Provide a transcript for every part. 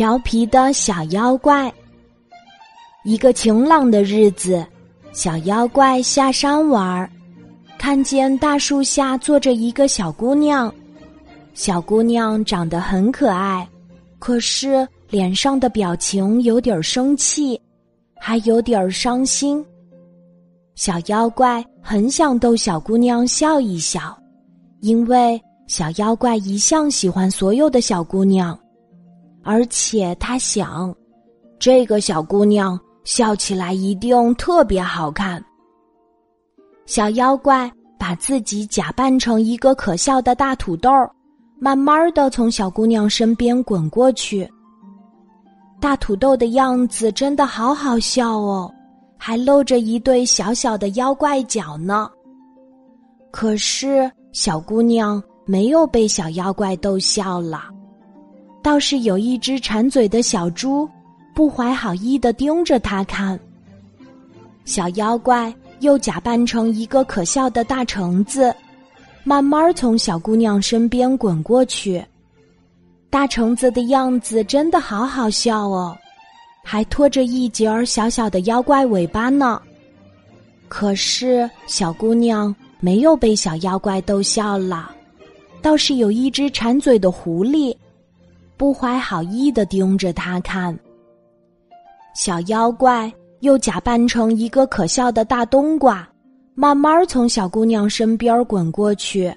调皮的小妖怪。一个晴朗的日子，小妖怪下山玩儿，看见大树下坐着一个小姑娘。小姑娘长得很可爱，可是脸上的表情有点生气，还有点伤心。小妖怪很想逗小姑娘笑一笑，因为小妖怪一向喜欢所有的小姑娘。而且他想，这个小姑娘笑起来一定特别好看。小妖怪把自己假扮成一个可笑的大土豆，慢慢的从小姑娘身边滚过去。大土豆的样子真的好好笑哦，还露着一对小小的妖怪脚呢。可是小姑娘没有被小妖怪逗笑了。倒是有一只馋嘴的小猪，不怀好意的盯着他看。小妖怪又假扮成一个可笑的大橙子，慢慢从小姑娘身边滚过去。大橙子的样子真的好好笑哦，还拖着一截儿小小的妖怪尾巴呢。可是小姑娘没有被小妖怪逗笑了，倒是有一只馋嘴的狐狸。不怀好意的盯着他看。小妖怪又假扮成一个可笑的大冬瓜，慢慢从小姑娘身边滚过去。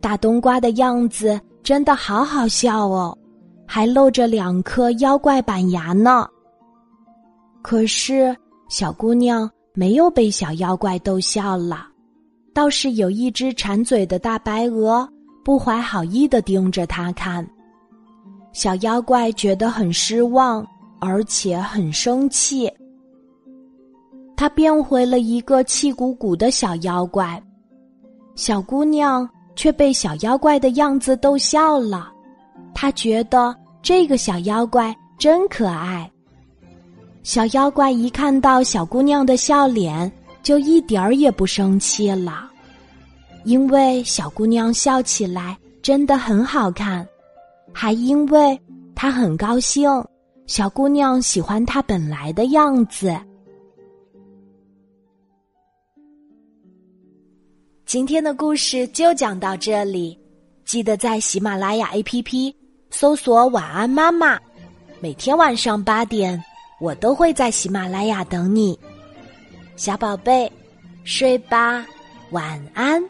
大冬瓜的样子真的好好笑哦，还露着两颗妖怪板牙呢。可是小姑娘没有被小妖怪逗笑了，倒是有一只馋嘴的大白鹅，不怀好意的盯着他看。小妖怪觉得很失望，而且很生气。他变回了一个气鼓鼓的小妖怪，小姑娘却被小妖怪的样子逗笑了。她觉得这个小妖怪真可爱。小妖怪一看到小姑娘的笑脸，就一点儿也不生气了，因为小姑娘笑起来真的很好看。还因为他很高兴，小姑娘喜欢他本来的样子。今天的故事就讲到这里，记得在喜马拉雅 APP 搜索“晚安妈妈”，每天晚上八点，我都会在喜马拉雅等你，小宝贝，睡吧，晚安。